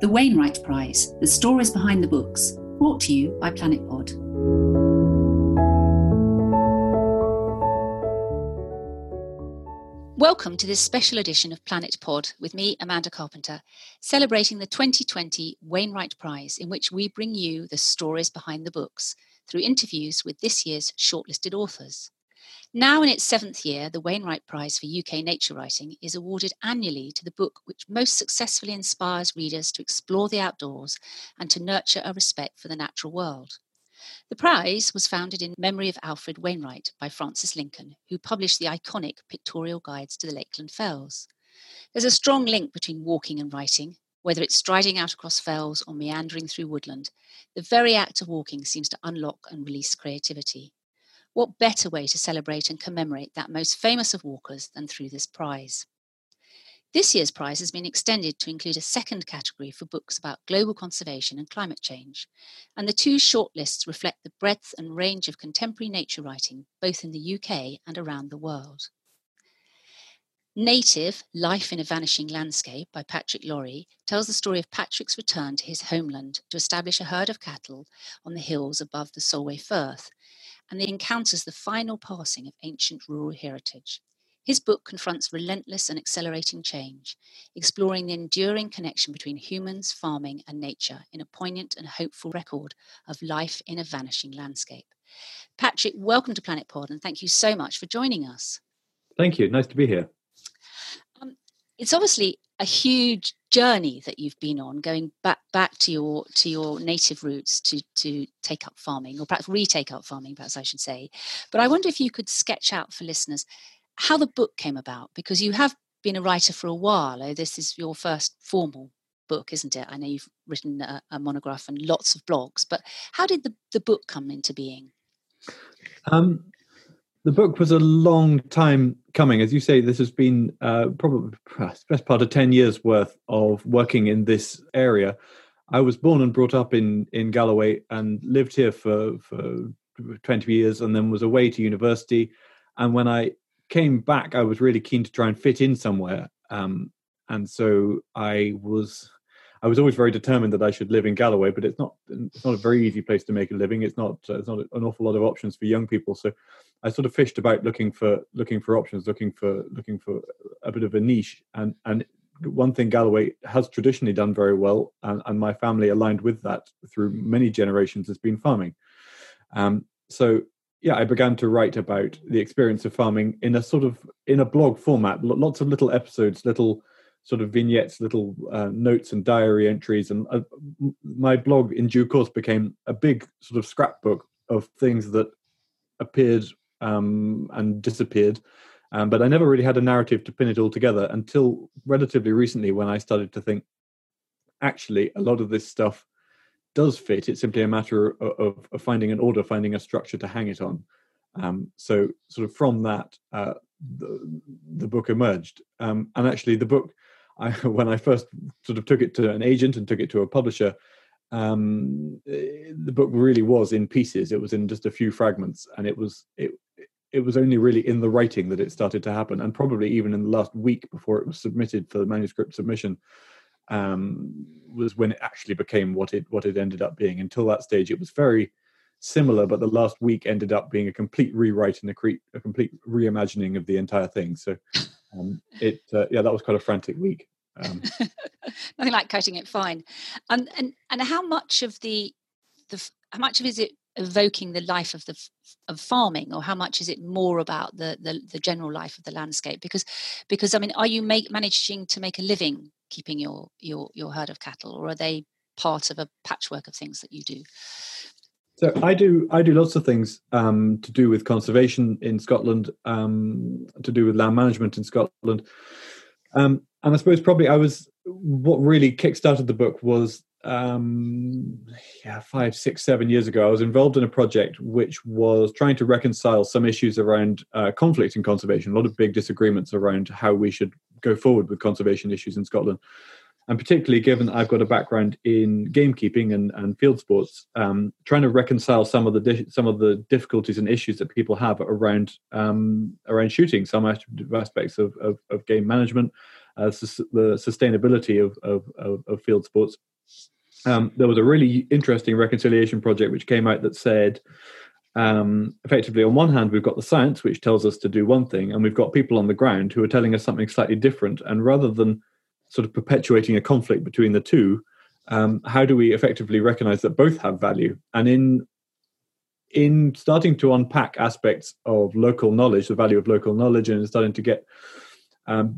The Wainwright Prize, the stories behind the books, brought to you by Planet Pod. Welcome to this special edition of Planet Pod with me, Amanda Carpenter, celebrating the 2020 Wainwright Prize, in which we bring you the stories behind the books through interviews with this year's shortlisted authors. Now, in its seventh year, the Wainwright Prize for UK Nature Writing is awarded annually to the book which most successfully inspires readers to explore the outdoors and to nurture a respect for the natural world. The prize was founded in memory of Alfred Wainwright by Frances Lincoln, who published the iconic pictorial guides to the Lakeland Fells. There's a strong link between walking and writing, whether it's striding out across fells or meandering through woodland. The very act of walking seems to unlock and release creativity. What better way to celebrate and commemorate that most famous of walkers than through this prize? This year's prize has been extended to include a second category for books about global conservation and climate change, and the two shortlists reflect the breadth and range of contemporary nature writing both in the UK and around the world. Native Life in a Vanishing Landscape by Patrick Laurie tells the story of Patrick's return to his homeland to establish a herd of cattle on the hills above the Solway Firth and he encounters the final passing of ancient rural heritage. His book confronts relentless and accelerating change, exploring the enduring connection between humans, farming, and nature in a poignant and hopeful record of life in a vanishing landscape. Patrick, welcome to Planet Pod, and thank you so much for joining us. Thank you. Nice to be here. It's obviously a huge journey that you've been on going back back to your to your native roots to to take up farming or perhaps retake up farming perhaps i should say. But i wonder if you could sketch out for listeners how the book came about because you have been a writer for a while. Oh, this is your first formal book isn't it? I know you've written a, a monograph and lots of blogs but how did the, the book come into being? Um, the book was a long time coming. As you say, this has been uh, probably best part of 10 years worth of working in this area. I was born and brought up in, in Galloway and lived here for, for 20 years and then was away to university. And when I came back, I was really keen to try and fit in somewhere. Um, and so I was I was always very determined that I should live in Galloway, but it's not it's not a very easy place to make a living. It's not it's not an awful lot of options for young people. So I sort of fished about looking for looking for options, looking for looking for a bit of a niche. And and one thing Galloway has traditionally done very well, and, and my family aligned with that through many generations, has been farming. Um, so yeah, I began to write about the experience of farming in a sort of in a blog format, lots of little episodes, little sort of vignettes, little uh, notes and diary entries. And uh, my blog, in due course, became a big sort of scrapbook of things that appeared um, and disappeared. Um, but I never really had a narrative to pin it all together until relatively recently when I started to think, actually, a lot of this stuff does fit. It's simply a matter of, of, finding an order, finding a structure to hang it on. Um, so, sort of from that, uh, the, the book emerged. Um, and actually, the book I, when I first sort of took it to an agent and took it to a publisher, um, eh, the book really was in pieces. It was in just a few fragments, and it was it it was only really in the writing that it started to happen, and probably even in the last week before it was submitted for the manuscript submission, um, was when it actually became what it what it ended up being. Until that stage, it was very similar, but the last week ended up being a complete rewrite and a, cre- a complete reimagining of the entire thing. So um, it uh, yeah, that was quite a frantic week. Um, Nothing like cutting it fine. And and and how much of the the how much of is it evoking the life of the of farming, or how much is it more about the the, the general life of the landscape? Because because I mean, are you make, managing to make a living keeping your your your herd of cattle, or are they part of a patchwork of things that you do? So I do I do lots of things um, to do with conservation in Scotland, um, to do with land management in Scotland, um, and I suppose probably I was what really kickstarted the book was um, yeah five six seven years ago I was involved in a project which was trying to reconcile some issues around uh, conflict in conservation, a lot of big disagreements around how we should go forward with conservation issues in Scotland. And particularly given I've got a background in gamekeeping and, and field sports, um, trying to reconcile some of the di- some of the difficulties and issues that people have around um, around shooting, some aspects of, of, of, game management, uh, the sustainability of, of, of, of field sports. Um, there was a really interesting reconciliation project which came out that said um, effectively, on one hand, we've got the science, which tells us to do one thing, and we've got people on the ground who are telling us something slightly different. And rather than sort of perpetuating a conflict between the two, um, how do we effectively recognize that both have value? And in in starting to unpack aspects of local knowledge, the value of local knowledge, and starting to get um,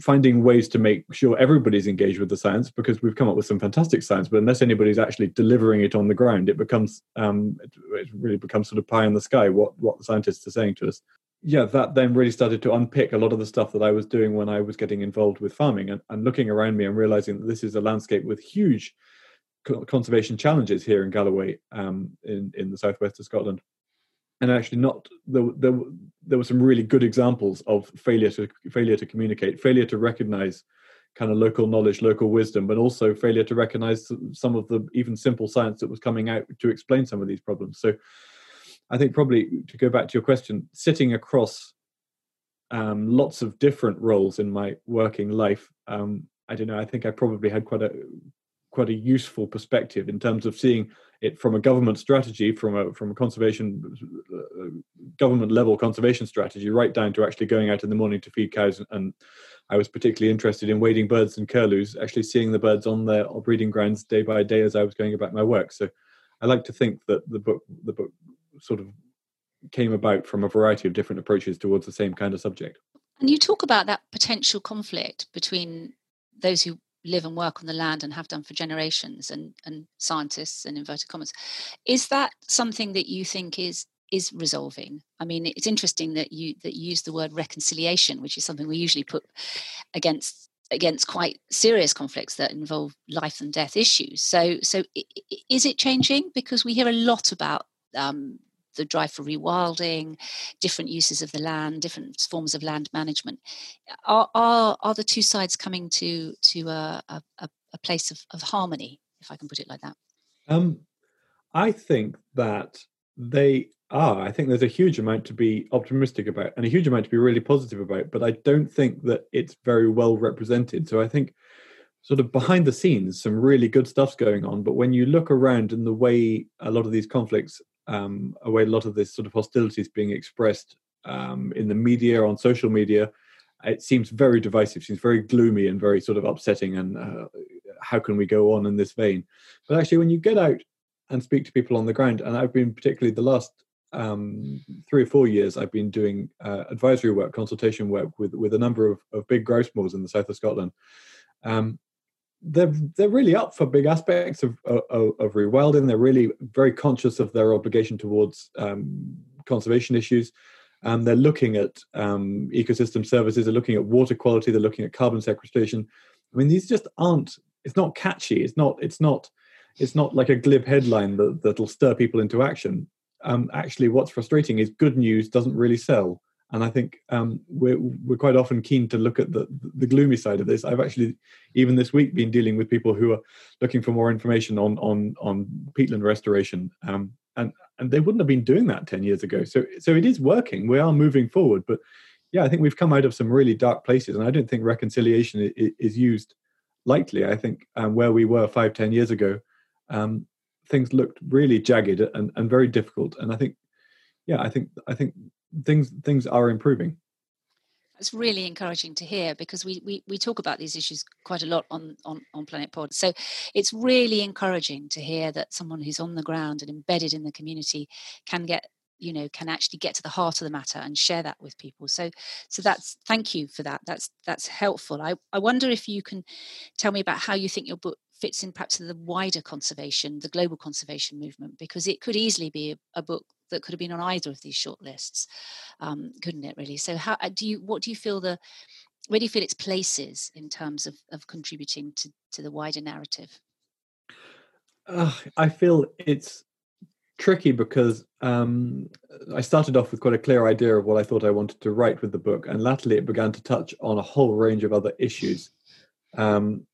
finding ways to make sure everybody's engaged with the science because we've come up with some fantastic science, but unless anybody's actually delivering it on the ground, it becomes um, it, it, really becomes sort of pie in the sky what what the scientists are saying to us. Yeah, that then really started to unpick a lot of the stuff that I was doing when I was getting involved with farming and, and looking around me and realizing that this is a landscape with huge conservation challenges here in Galloway, um, in in the southwest of Scotland and actually not there, there, there were some really good examples of failure to failure to communicate failure to recognize kind of local knowledge local wisdom but also failure to recognize some of the even simple science that was coming out to explain some of these problems. So i think probably to go back to your question sitting across um, lots of different roles in my working life um, i don't know i think i probably had quite a quite a useful perspective in terms of seeing it from a government strategy, from a from a conservation uh, government level conservation strategy, right down to actually going out in the morning to feed cows. And I was particularly interested in wading birds and curlews, actually seeing the birds on their breeding grounds day by day as I was going about my work. So I like to think that the book the book sort of came about from a variety of different approaches towards the same kind of subject. And you talk about that potential conflict between those who live and work on the land and have done for generations and and scientists and inverted commas is that something that you think is is resolving? I mean it's interesting that you that you use the word reconciliation which is something we usually put against against quite serious conflicts that involve life and death issues. So so is it changing? Because we hear a lot about um, the drive for rewilding, different uses of the land, different forms of land management. Are are, are the two sides coming to to a, a, a place of, of harmony, if I can put it like that? Um, I think that they are. I think there's a huge amount to be optimistic about and a huge amount to be really positive about, but I don't think that it's very well represented. So I think sort of behind the scenes some really good stuff's going on but when you look around and the way a lot of these conflicts um, a way a lot of this sort of hostility is being expressed um, in the media, on social media, it seems very divisive, seems very gloomy and very sort of upsetting. And uh, how can we go on in this vein? But actually, when you get out and speak to people on the ground, and I've been particularly the last um, three or four years, I've been doing uh, advisory work, consultation work with with a number of, of big grouse moors in the south of Scotland. Um, they're they're really up for big aspects of, of, of rewilding. They're really very conscious of their obligation towards um, conservation issues. and they're looking at um, ecosystem services. They're looking at water quality. They're looking at carbon sequestration. I mean, these just aren't. It's not catchy. It's not. It's not. It's not like a glib headline that that'll stir people into action. Um, actually, what's frustrating is good news doesn't really sell and I think um, we're we're quite often keen to look at the the gloomy side of this. I've actually even this week been dealing with people who are looking for more information on on on peatland restoration, um, and and they wouldn't have been doing that ten years ago. So so it is working. We are moving forward, but yeah, I think we've come out of some really dark places, and I don't think reconciliation is, used lightly. I think um, where we were five ten years ago, um, things looked really jagged and, and very difficult, and I think yeah, I think I think things things are improving. It's really encouraging to hear because we, we we talk about these issues quite a lot on, on on planet pod. So it's really encouraging to hear that someone who's on the ground and embedded in the community can get you know can actually get to the heart of the matter and share that with people so so that's thank you for that that's that's helpful i i wonder if you can tell me about how you think your book fits in perhaps to the wider conservation the global conservation movement because it could easily be a, a book that could have been on either of these shortlists, um, couldn't it? Really. So, how uh, do you? What do you feel the? Where do you feel its places in terms of of contributing to to the wider narrative? Uh, I feel it's tricky because um, I started off with quite a clear idea of what I thought I wanted to write with the book, and latterly it began to touch on a whole range of other issues. Um,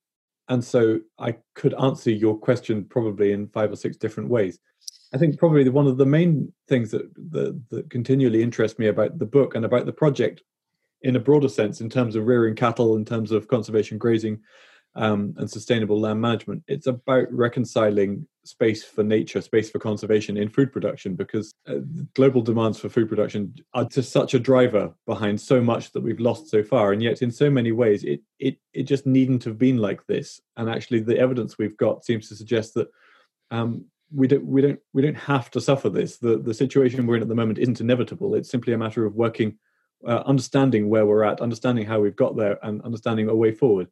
and so I could answer your question probably in five or six different ways. I think probably one of the main things that, that, that continually interest me about the book and about the project in a broader sense, in terms of rearing cattle, in terms of conservation grazing, um, and sustainable land management. It's about reconciling space for nature, space for conservation in food production, because uh, global demands for food production are just such a driver behind so much that we've lost so far. And yet, in so many ways, it it it just needn't have been like this. And actually, the evidence we've got seems to suggest that. Um, we don't we don't we don't have to suffer this the the situation we're in at the moment isn't inevitable it's simply a matter of working uh, understanding where we're at understanding how we've got there and understanding a way forward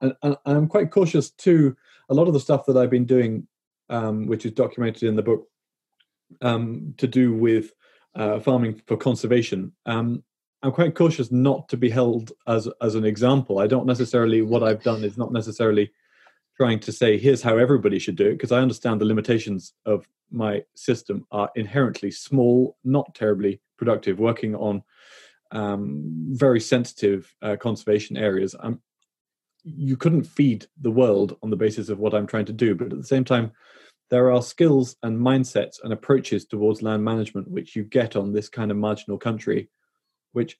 and, and I'm quite cautious too. A lot of the stuff that I've been doing, um, which is documented in the book, um, to do with uh, farming for conservation. Um, I'm quite cautious not to be held as as an example. I don't necessarily what I've done is not necessarily trying to say here's how everybody should do it because I understand the limitations of my system are inherently small, not terribly productive, working on um, very sensitive uh, conservation areas. I'm you couldn't feed the world on the basis of what I'm trying to do. But at the same time, there are skills and mindsets and approaches towards land management which you get on this kind of marginal country, which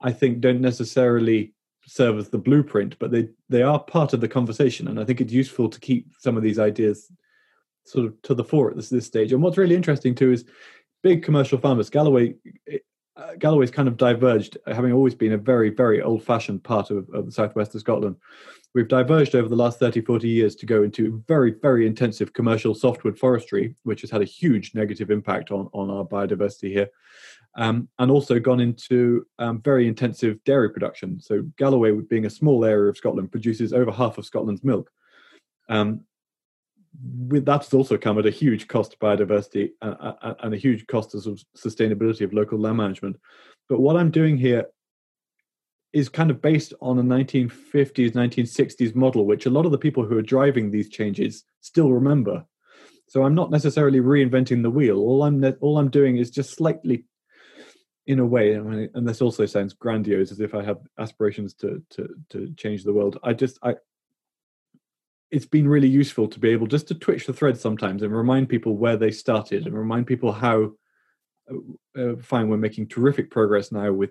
I think don't necessarily serve as the blueprint, but they they are part of the conversation. And I think it's useful to keep some of these ideas sort of to the fore at this, this stage. And what's really interesting too is big commercial farmers. Galloway uh, Galloway's kind of diverged, having always been a very, very old fashioned part of, of the southwest of Scotland. We've diverged over the last 30, 40 years to go into very, very intensive commercial softwood forestry, which has had a huge negative impact on, on our biodiversity here, um, and also gone into um, very intensive dairy production. So, Galloway, being a small area of Scotland, produces over half of Scotland's milk. Um, that has also come at a huge cost to biodiversity and, and a huge cost of sustainability of local land management. But what I'm doing here is kind of based on a 1950s, 1960s model, which a lot of the people who are driving these changes still remember. So I'm not necessarily reinventing the wheel. All I'm all I'm doing is just slightly, in a way, I mean, and this also sounds grandiose, as if I have aspirations to to to change the world. I just I it's been really useful to be able just to twitch the thread sometimes and remind people where they started and remind people how uh, uh, fine we're making terrific progress now with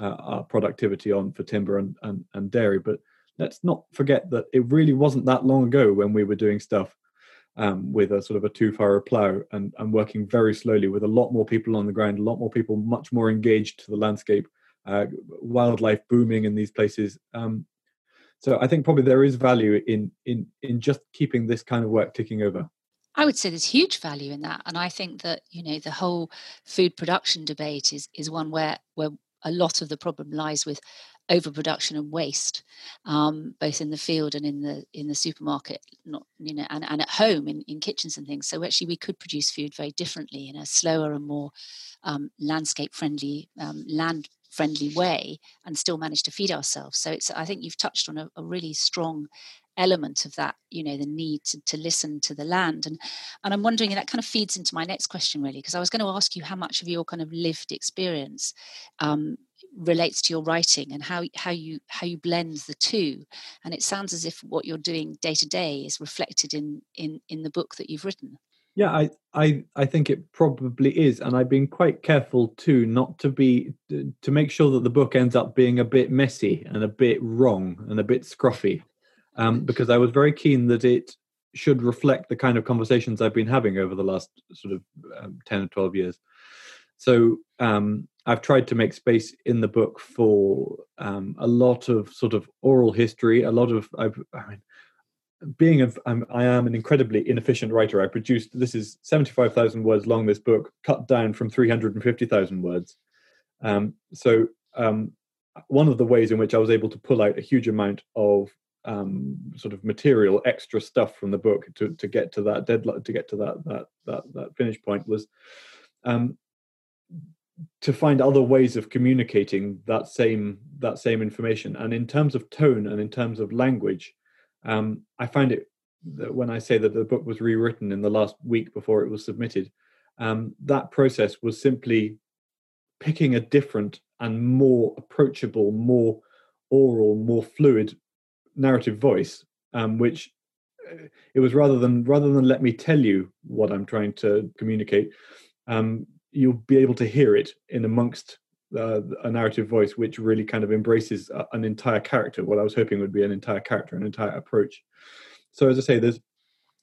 uh, our productivity on for timber and, and, and dairy but let's not forget that it really wasn't that long ago when we were doing stuff um, with a sort of a two-furrow plough and, and working very slowly with a lot more people on the ground, a lot more people much more engaged to the landscape, uh, wildlife booming in these places. Um, so I think probably there is value in in in just keeping this kind of work ticking over. I would say there's huge value in that, and I think that you know the whole food production debate is is one where where a lot of the problem lies with overproduction and waste, um, both in the field and in the in the supermarket, not you know, and, and at home in, in kitchens and things. So actually, we could produce food very differently in a slower and more um, landscape friendly, um, land friendly way and still manage to feed ourselves. So it's i think you've touched on a, a really strong element of that you know the need to, to listen to the land. And and i'm wondering and that kind of feeds into my next question really because i was going to ask you how much of your kind of lived experience um, relates to your writing and how how you how you blend the two. And it sounds as if what you're doing day to day is reflected in in in the book that you've written yeah, I, I, I think it probably is, and I've been quite careful too not to be to make sure that the book ends up being a bit messy and a bit wrong and a bit scruffy, um, because I was very keen that it should reflect the kind of conversations I've been having over the last sort of um, ten or twelve years. So um, I've tried to make space in the book for um, a lot of sort of oral history, a lot of I've, I mean, being a, I'm, I am an incredibly inefficient writer. I produced this is seventy five thousand words long. This book cut down from three hundred and fifty thousand words. Um, so um, one of the ways in which I was able to pull out a huge amount of um, sort of material, extra stuff from the book to to get to that deadline, to get to that that that that finish point was um, to find other ways of communicating that same that same information. And in terms of tone and in terms of language, um, I find it that when I say that the book was rewritten in the last week before it was submitted, um, that process was simply picking a different and more approachable, more oral, more fluid narrative voice, um, which uh, it was rather than rather than let me tell you what I'm trying to communicate, um, you'll be able to hear it in amongst uh, a narrative voice which really kind of embraces an entire character. What I was hoping would be an entire character, an entire approach. So as I say, there's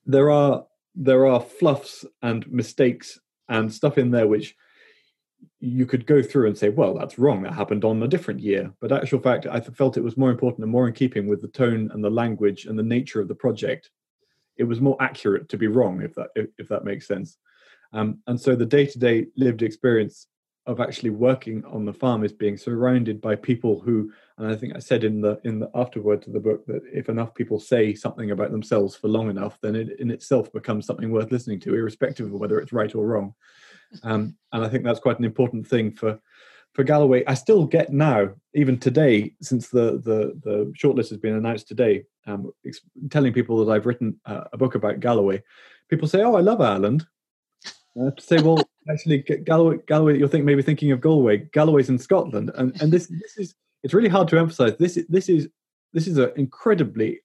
there are there are fluffs and mistakes and stuff in there which you could go through and say, well, that's wrong. That happened on a different year. But actual fact, I felt it was more important and more in keeping with the tone and the language and the nature of the project. It was more accurate to be wrong, if that if, if that makes sense. Um, and so the day-to-day lived experience of actually working on the farm is being surrounded by people who, and I think I said in the in the afterword to the book that if enough people say something about themselves for long enough, then it in itself becomes something worth listening to, irrespective of whether it's right or wrong. Um, and I think that's quite an important thing for for Galloway. I still get now, even today, since the the the shortlist has been announced today, um, telling people that I've written uh, a book about Galloway. People say, "Oh, I love Ireland." I have to say, well, actually, Galloway, Galloway, you'll think maybe thinking of Galway. Galloway's in Scotland, and and this this is it's really hard to emphasize. This is this is this is an incredibly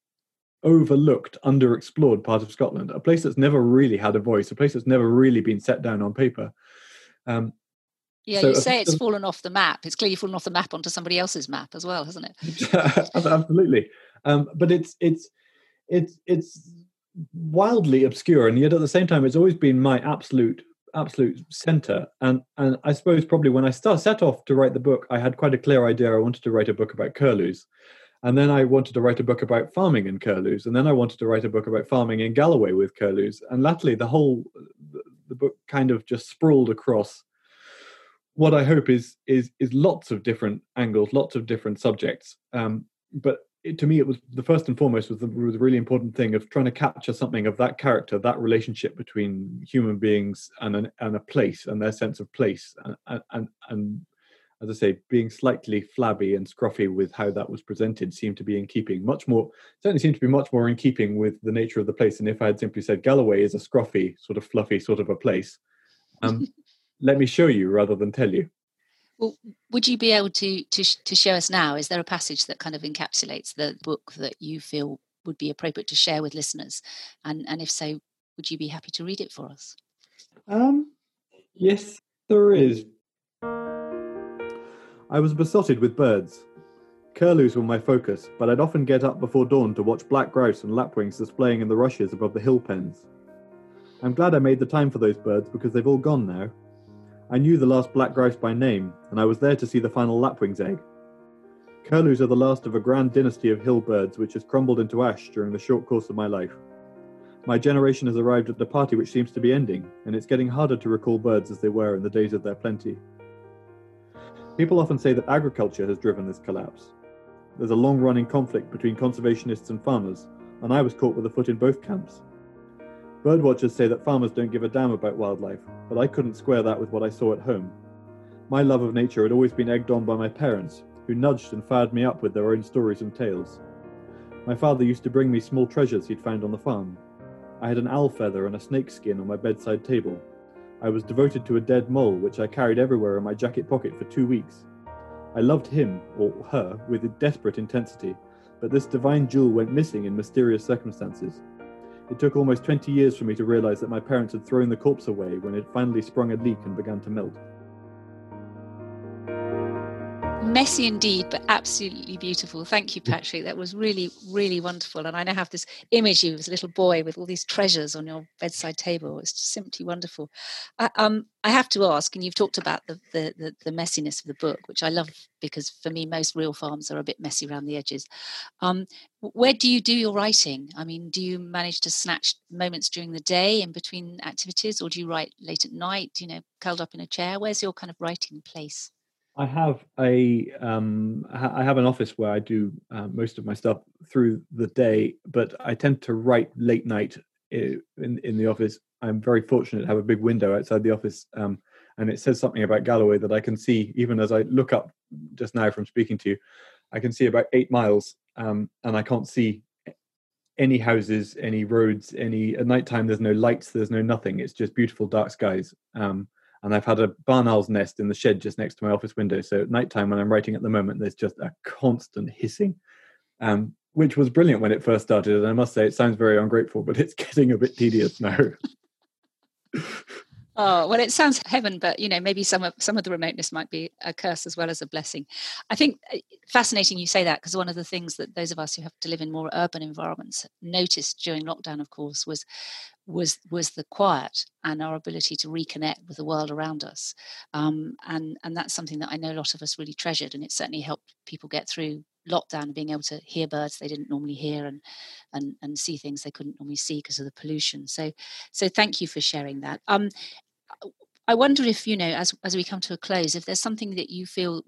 overlooked, underexplored part of Scotland, a place that's never really had a voice, a place that's never really been set down on paper. Um, yeah, so you say it's fallen off the map. It's clearly fallen off the map onto somebody else's map as well, hasn't it? Absolutely. Um, but it's it's it's it's wildly obscure, and yet at the same time, it's always been my absolute absolute center. And and I suppose probably when I start set off to write the book, I had quite a clear idea. I wanted to write a book about curlews, and then I wanted to write a book about farming in curlews, and then I wanted to write a book about farming in Galloway with curlews. And latterly, the whole the book kind of just sprawled across what I hope is is is lots of different angles, lots of different subjects. Um, but it, to me, it was the first and foremost was the, was the really important thing of trying to capture something of that character, that relationship between human beings and an, and a place and their sense of place, and, and and as I say, being slightly flabby and scruffy with how that was presented seemed to be in keeping, much more, certainly seemed to be much more in keeping with the nature of the place. And if I had simply said Galloway is a scruffy, sort of fluffy sort of a place, um, let me show you rather than tell you. Would you be able to, to to show us now? Is there a passage that kind of encapsulates the book that you feel would be appropriate to share with listeners? And and if so, would you be happy to read it for us? Um, yes, there is. I was besotted with birds. Curlews were my focus, but I'd often get up before dawn to watch black grouse and lapwings displaying in the rushes above the hill pens. I'm glad I made the time for those birds because they've all gone now. I knew the last black grouse by name, and I was there to see the final lapwing's egg. Curlews are the last of a grand dynasty of hill birds which has crumbled into ash during the short course of my life. My generation has arrived at the party which seems to be ending, and it's getting harder to recall birds as they were in the days of their plenty. People often say that agriculture has driven this collapse. There's a long running conflict between conservationists and farmers, and I was caught with a foot in both camps. Birdwatchers say that farmers don't give a damn about wildlife, but I couldn't square that with what I saw at home. My love of nature had always been egged on by my parents, who nudged and fired me up with their own stories and tales. My father used to bring me small treasures he'd found on the farm. I had an owl feather and a snake skin on my bedside table, I was devoted to a dead mole, which I carried everywhere in my jacket pocket for two weeks. I loved him, or her, with desperate intensity, but this divine jewel went missing in mysterious circumstances. It took almost 20 years for me to realize that my parents had thrown the corpse away when it finally sprung a leak and began to melt messy indeed, but absolutely beautiful. Thank you, Patrick. That was really, really wonderful. And I now have this image of you as a little boy with all these treasures on your bedside table. It's simply wonderful. I, um, I have to ask, and you've talked about the, the, the, the, messiness of the book, which I love because for me, most real farms are a bit messy around the edges. Um, where do you do your writing? I mean, do you manage to snatch moments during the day in between activities, or do you write late at night, you know, curled up in a chair? Where's your kind of writing place? I have a um, I have an office where I do uh, most of my stuff through the day, but I tend to write late night in in the office. I'm very fortunate to have a big window outside the office, um, and it says something about Galloway that I can see even as I look up just now from speaking to you. I can see about eight miles, um, and I can't see any houses, any roads, any at night time. There's no lights. There's no nothing. It's just beautiful dark skies. Um, and I've had a barn owl's nest in the shed just next to my office window. So at night time when I'm writing at the moment, there's just a constant hissing, um, which was brilliant when it first started. And I must say, it sounds very ungrateful, but it's getting a bit tedious now. Oh well, it sounds heaven, but you know maybe some of some of the remoteness might be a curse as well as a blessing. I think uh, fascinating you say that because one of the things that those of us who have to live in more urban environments noticed during lockdown, of course, was was was the quiet and our ability to reconnect with the world around us, um, and and that's something that I know a lot of us really treasured, and it certainly helped people get through lockdown being able to hear birds they didn't normally hear and and and see things they couldn't normally see because of the pollution. So so thank you for sharing that. Um i wonder if you know as as we come to a close if there's something that you feel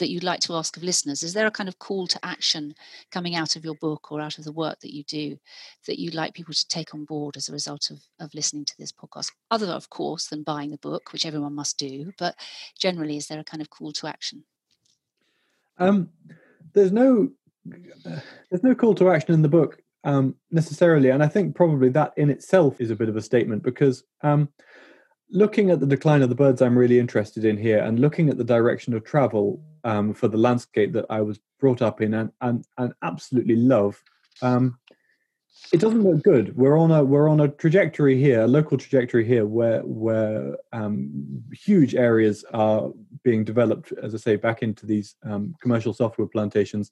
that you'd like to ask of listeners? Is there a kind of call to action coming out of your book or out of the work that you do that you'd like people to take on board as a result of, of listening to this podcast? Other of course than buying the book which everyone must do but generally is there a kind of call to action? Um there's no there's no call to action in the book um, necessarily, and I think probably that in itself is a bit of a statement because um, looking at the decline of the birds, I'm really interested in here, and looking at the direction of travel um, for the landscape that I was brought up in and and, and absolutely love. Um, it doesn't look good. We're on a we're on a trajectory here, a local trajectory here, where where um, huge areas are being developed, as I say, back into these um, commercial softwood plantations.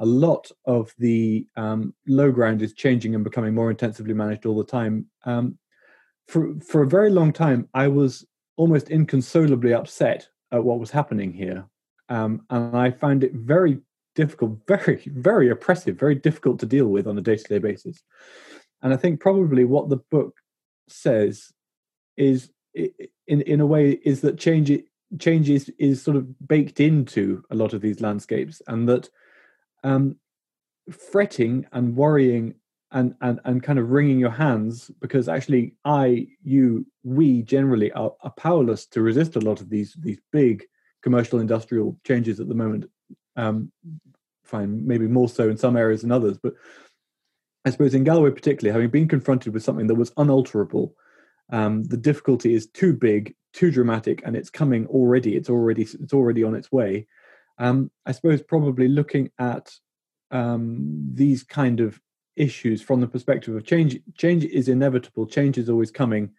A lot of the um, low ground is changing and becoming more intensively managed all the time. For for a very long time, I was almost inconsolably upset at what was happening here, um, and I found it very difficult, very, very oppressive, very difficult to deal with on a day to day basis. And I think probably what the book says is, in in a way, is that change change is, is sort of baked into a lot of these landscapes, and that um, fretting and worrying and, and and kind of wringing your hands because actually I, you, we generally are, are powerless to resist a lot of these these big commercial industrial changes at the moment um, fine, maybe more so in some areas than others. But I suppose in Galloway, particularly, having been confronted with something that was unalterable, um, the difficulty is too big, too dramatic, and it's coming already. It's already it's already on its way. Um, I suppose probably looking at um, these kind of issues from the perspective of change. Change is inevitable. Change is always coming,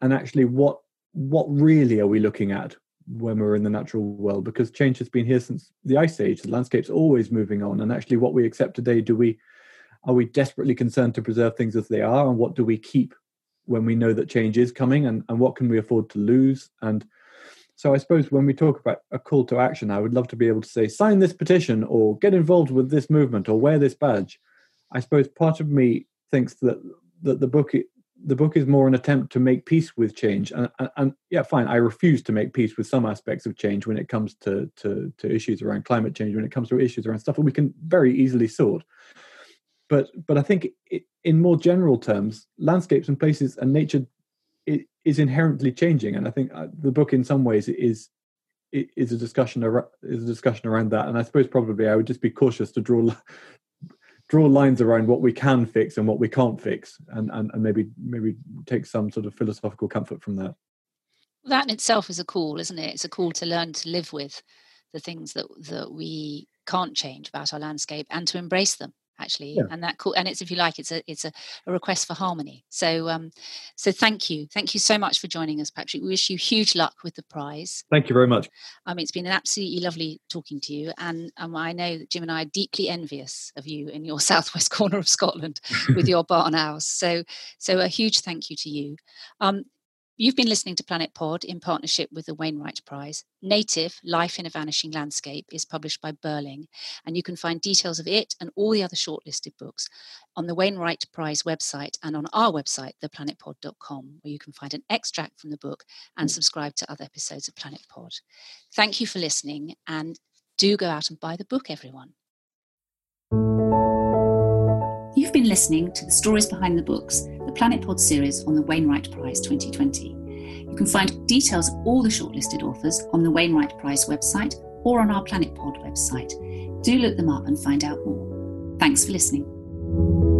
and actually, what what really are we looking at? when we're in the natural world because change has been here since the ice age the landscape's always moving on and actually what we accept today do we are we desperately concerned to preserve things as they are and what do we keep when we know that change is coming and, and what can we afford to lose and so i suppose when we talk about a call to action i would love to be able to say sign this petition or get involved with this movement or wear this badge i suppose part of me thinks that that the book the book is more an attempt to make peace with change. And, and, and, yeah fine i refuse to make peace with some aspects of change when it comes to, to to issues around climate change when it comes to issues around stuff that we can very easily sort. But but i think it, in more general terms landscapes and places and nature it, is inherently changing. And i think uh, the book in some ways is is a discussion is a discussion around that. And i suppose probably i would just be cautious to draw draw lines around what we can fix and what we can't fix and, and, and maybe maybe take some sort of philosophical comfort from that. That in itself is a call isn't it? It's a call to learn to live with the things that that we can't change about our landscape and to embrace them actually yeah. and that cool and it's if you like it's a it's a, a request for harmony. So um so thank you. Thank you so much for joining us patrick. We wish you huge luck with the prize. Thank you very much. Um it's been an absolutely lovely talking to you and um, i know that jim and i are deeply envious of you in your southwest corner of scotland with your barn house. So so a huge thank you to you. Um You've been listening to Planet Pod in partnership with the Wainwright Prize. Native Life in a Vanishing Landscape is published by Birlinn, and you can find details of it and all the other shortlisted books on the Wainwright Prize website and on our website, theplanetpod.com, where you can find an extract from the book and subscribe to other episodes of Planet Pod. Thank you for listening, and do go out and buy the book, everyone. Listening to the stories behind the books the Planet Pod series on the Wainwright Prize 2020. You can find details of all the shortlisted authors on the Wainwright Prize website or on our Planet Pod website. Do look them up and find out more. Thanks for listening.